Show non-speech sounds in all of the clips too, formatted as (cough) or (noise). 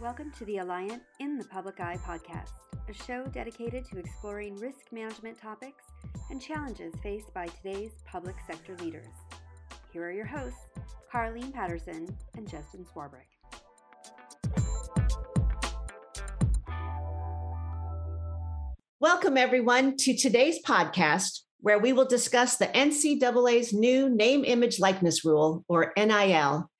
Welcome to the Alliant in the Public Eye podcast, a show dedicated to exploring risk management topics and challenges faced by today's public sector leaders. Here are your hosts, Carleen Patterson and Justin Swarbrick. Welcome, everyone, to today's podcast, where we will discuss the NCAA's new name, image, likeness rule, or NIL.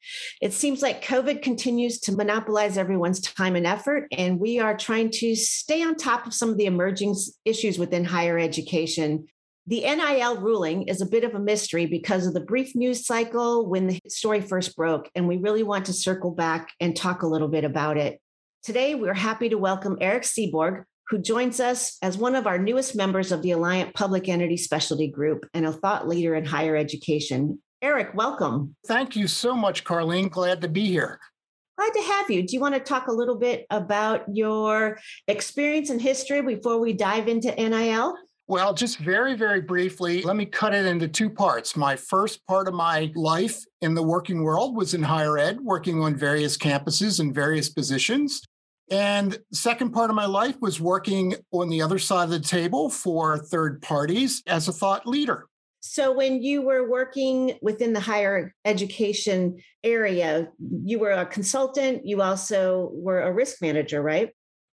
It seems like COVID continues to monopolize everyone's time and effort, and we are trying to stay on top of some of the emerging issues within higher education. The NIL ruling is a bit of a mystery because of the brief news cycle when the story first broke, and we really want to circle back and talk a little bit about it. Today, we're happy to welcome Eric Seaborg, who joins us as one of our newest members of the Alliant Public Entity Specialty Group and a thought leader in higher education. Eric, welcome. Thank you so much, Carleen. Glad to be here. Glad to have you. Do you want to talk a little bit about your experience and history before we dive into NIL? Well, just very, very briefly, let me cut it into two parts. My first part of my life in the working world was in higher ed, working on various campuses and various positions. And second part of my life was working on the other side of the table for third parties as a thought leader. So, when you were working within the higher education area, you were a consultant, you also were a risk manager, right?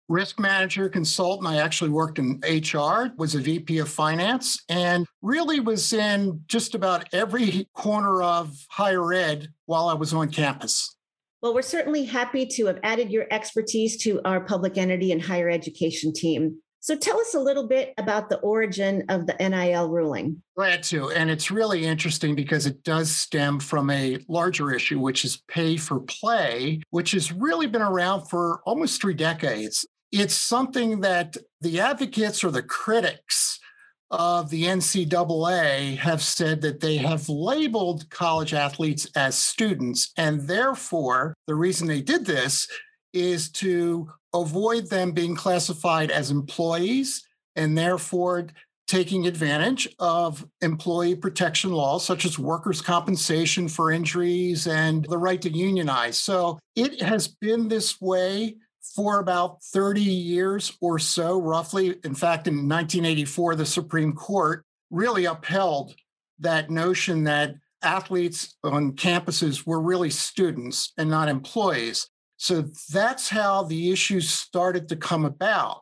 Risk manager, consultant. I actually worked in HR, was a VP of finance, and really was in just about every corner of higher ed while I was on campus. Well, we're certainly happy to have added your expertise to our public entity and higher education team. So tell us a little bit about the origin of the NIL ruling. Glad to. And it's really interesting because it does stem from a larger issue, which is pay for play, which has really been around for almost three decades. It's something that the advocates or the critics of the NCAA have said that they have labeled college athletes as students. And therefore, the reason they did this is to avoid them being classified as employees and therefore taking advantage of employee protection laws such as workers' compensation for injuries and the right to unionize. So it has been this way for about 30 years or so, roughly. In fact, in 1984, the Supreme Court really upheld that notion that athletes on campuses were really students and not employees. So that's how the issues started to come about.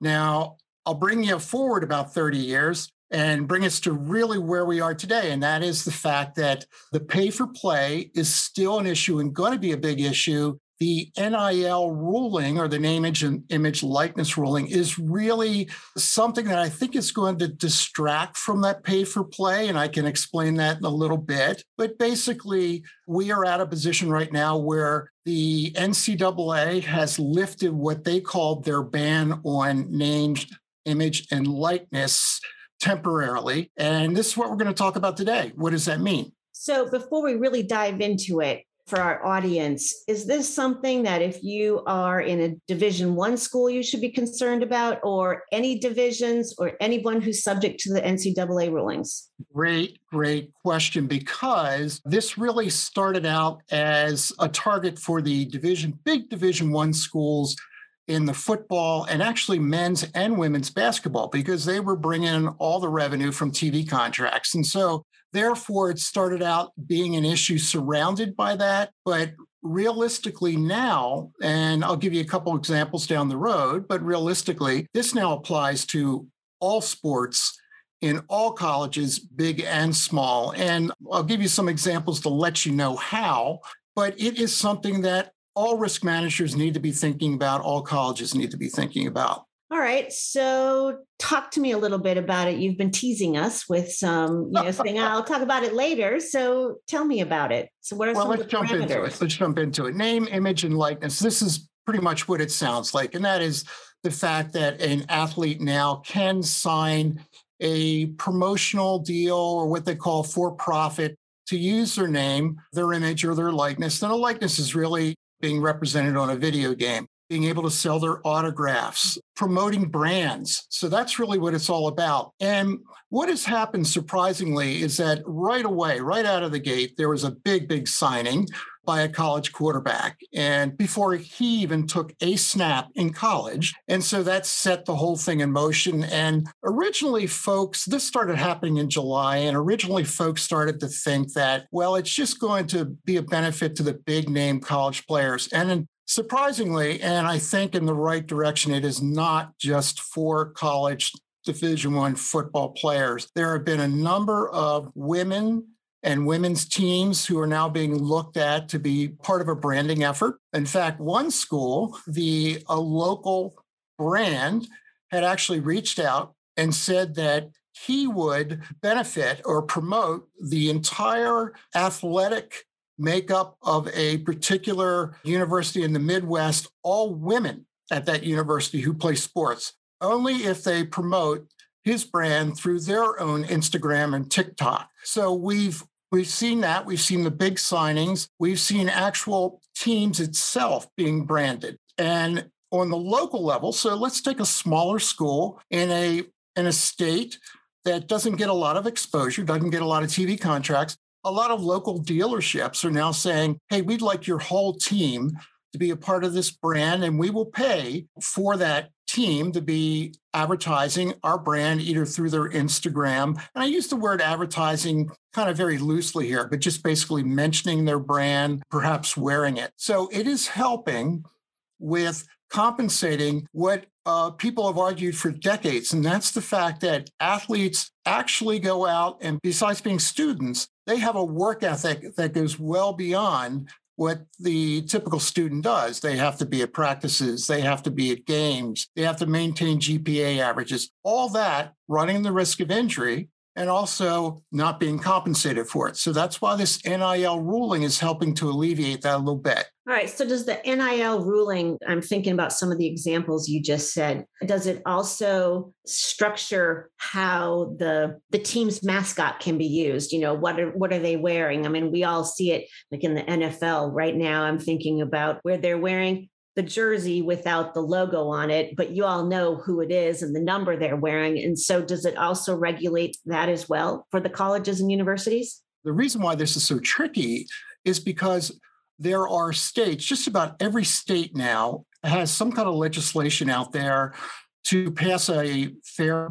Now, I'll bring you forward about 30 years and bring us to really where we are today. And that is the fact that the pay for play is still an issue and going to be a big issue the NIL ruling or the name image and image likeness ruling is really something that I think is going to distract from that pay for play. And I can explain that in a little bit. But basically, we are at a position right now where the NCAA has lifted what they called their ban on named image and likeness temporarily. And this is what we're going to talk about today. What does that mean? So, before we really dive into it, for our audience is this something that if you are in a division one school you should be concerned about or any divisions or anyone who's subject to the ncaa rulings? Great great question because this really started out as a target for the division big division one schools in the football and actually men's and women's basketball because they were bringing in all the revenue from TV contracts. And so Therefore, it started out being an issue surrounded by that. But realistically, now, and I'll give you a couple examples down the road, but realistically, this now applies to all sports in all colleges, big and small. And I'll give you some examples to let you know how, but it is something that all risk managers need to be thinking about, all colleges need to be thinking about. All right. So talk to me a little bit about it. You've been teasing us with some, you know, saying ah, I'll talk about it later. So tell me about it. So what are some well, some let's of the jump parameters? into it. Let's jump into it. Name, image, and likeness. This is pretty much what it sounds like. And that is the fact that an athlete now can sign a promotional deal or what they call for profit to use their name, their image, or their likeness. Then a likeness is really being represented on a video game being able to sell their autographs, promoting brands. So that's really what it's all about. And what has happened surprisingly is that right away, right out of the gate, there was a big, big signing by a college quarterback. And before he even took a snap in college. And so that set the whole thing in motion. And originally, folks, this started happening in July. And originally, folks started to think that, well, it's just going to be a benefit to the big name college players. And surprisingly, and I think in the right direction, it is not just for college division one football players there have been a number of women and women's teams who are now being looked at to be part of a branding effort. In fact, one school, the a local brand, had actually reached out and said that he would benefit or promote the entire athletic makeup of a particular university in the Midwest, all women at that university who play sports, only if they promote his brand through their own Instagram and TikTok. So we've We've seen that. We've seen the big signings. We've seen actual teams itself being branded. And on the local level, so let's take a smaller school in a in a state that doesn't get a lot of exposure, doesn't get a lot of TV contracts. A lot of local dealerships are now saying, "Hey, we'd like your whole team to be a part of this brand, and we will pay for that team to be advertising our brand either through their Instagram. And I use the word advertising kind of very loosely here, but just basically mentioning their brand, perhaps wearing it. So it is helping with compensating what uh, people have argued for decades. And that's the fact that athletes actually go out and, besides being students, they have a work ethic that goes well beyond what the typical student does. They have to be at practices, they have to be at games, they have to maintain GPA averages, all that running the risk of injury and also not being compensated for it. So that's why this NIL ruling is helping to alleviate that a little bit. All right. So, does the NIL ruling, I'm thinking about some of the examples you just said, does it also structure how the the team's mascot can be used? You know, what are what are they wearing? I mean, we all see it like in the NFL right now. I'm thinking about where they're wearing the jersey without the logo on it, but you all know who it is and the number they're wearing. And so, does it also regulate that as well for the colleges and universities? The reason why this is so tricky is because there are states, just about every state now has some kind of legislation out there to pass a fair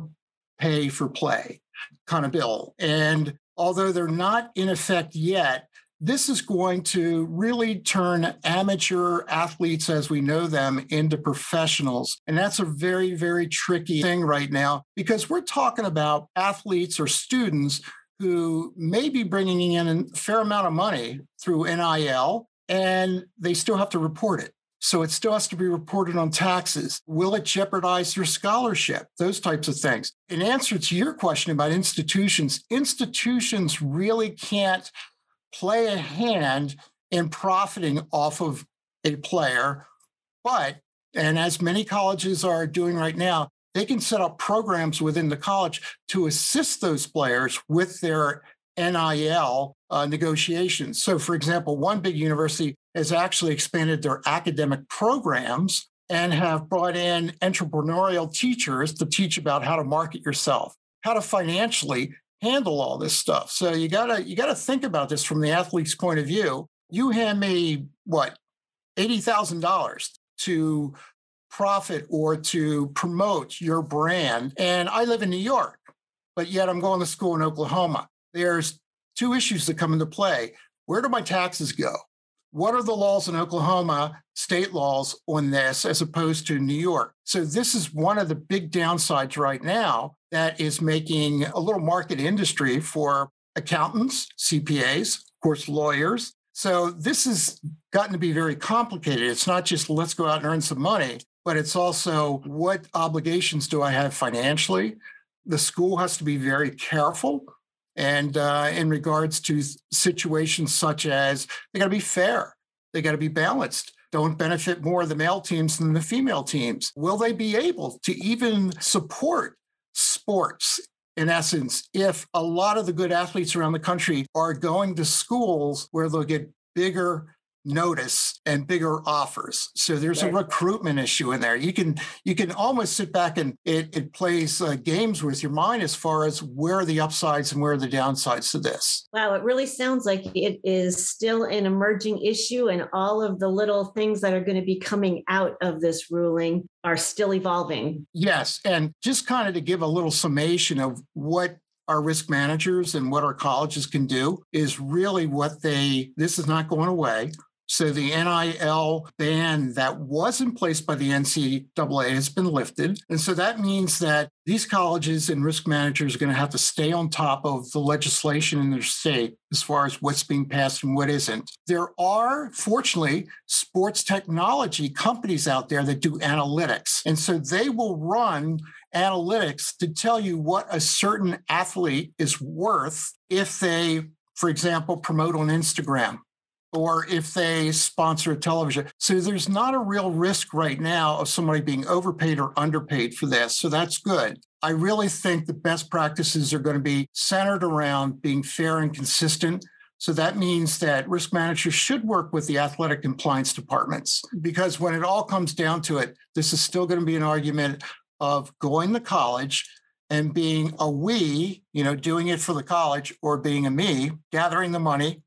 pay for play kind of bill. And although they're not in effect yet, this is going to really turn amateur athletes as we know them into professionals. And that's a very, very tricky thing right now because we're talking about athletes or students who may be bringing in a fair amount of money through NIL and they still have to report it. So it still has to be reported on taxes. Will it jeopardize your scholarship? Those types of things. In answer to your question about institutions, institutions really can't play a hand in profiting off of a player. But, and as many colleges are doing right now, they can set up programs within the college to assist those players with their NIL uh, negotiations. So, for example, one big university has actually expanded their academic programs and have brought in entrepreneurial teachers to teach about how to market yourself, how to financially handle all this stuff. So you gotta you gotta think about this from the athlete's point of view. You hand me what eighty thousand dollars to profit or to promote your brand, and I live in New York, but yet I'm going to school in Oklahoma there's two issues that come into play. Where do my taxes go? What are the laws in Oklahoma, state laws on this, as opposed to New York? So, this is one of the big downsides right now that is making a little market industry for accountants, CPAs, of course, lawyers. So, this has gotten to be very complicated. It's not just let's go out and earn some money, but it's also what obligations do I have financially? The school has to be very careful and uh, in regards to situations such as they got to be fair, they got to be balanced. Don't benefit more the male teams than the female teams. Will they be able to even support sports in essence, if a lot of the good athletes around the country are going to schools where they'll get bigger notice and bigger offers. So there's right. a recruitment issue in there. You can you can almost sit back and it it plays uh, games with your mind as far as where are the upsides and where are the downsides to this. Wow, it really sounds like it is still an emerging issue, and all of the little things that are going to be coming out of this ruling are still evolving. Yes, and just kind of to give a little summation of what our risk managers and what our colleges can do is really what they, this is not going away. So the NIL ban that was in place by the NCAA has been lifted. And so that means that these colleges and risk managers are going to have to stay on top of the legislation in their state as far as what's being passed and what isn't. There are, fortunately, sports technology companies out there that do analytics. And so they will run analytics to tell you what a certain athlete is worth if they, for example, promote on Instagram or if they sponsor a television. So there's not a real risk right now of somebody being overpaid or underpaid for this. So that's good. I really think the best practices are going to be centered around being fair and consistent. So that means that risk managers should work with the athletic compliance departments because when it all comes down to it, this is still going to be an argument of going to college and being a we, you know, doing it for the college or being a me, gathering the money,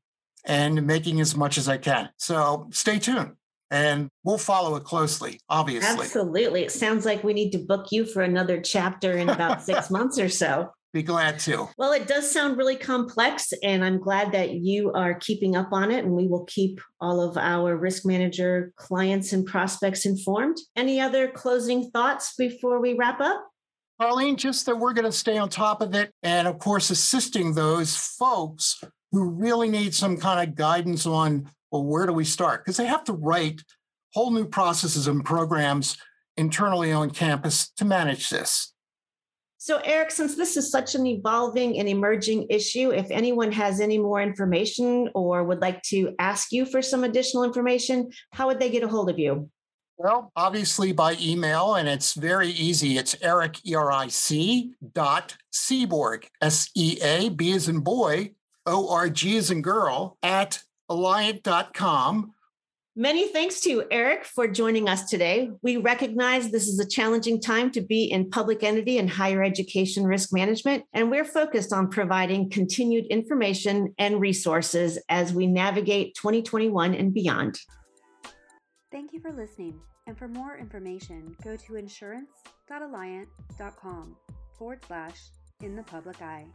and making as much as I can. So stay tuned and we'll follow it closely, obviously. Absolutely. It sounds like we need to book you for another chapter in about six (laughs) months or so. Be glad to. Well, it does sound really complex, and I'm glad that you are keeping up on it, and we will keep all of our risk manager clients and prospects informed. Any other closing thoughts before we wrap up? Carleen, just that we're going to stay on top of it and, of course, assisting those folks who really need some kind of guidance on, well, where do we start? Because they have to write whole new processes and programs internally on campus to manage this. So, Eric, since this is such an evolving and emerging issue, if anyone has any more information or would like to ask you for some additional information, how would they get a hold of you? Well, obviously by email, and it's very easy. It's Eric, E R I C dot Seaborg, S E A, B as in boy, O R G as in girl, at alliant.com. Many thanks to Eric for joining us today. We recognize this is a challenging time to be in public entity and higher education risk management, and we're focused on providing continued information and resources as we navigate 2021 and beyond. Thank you for listening. And for more information, go to insurance.alliant.com forward slash in the public eye.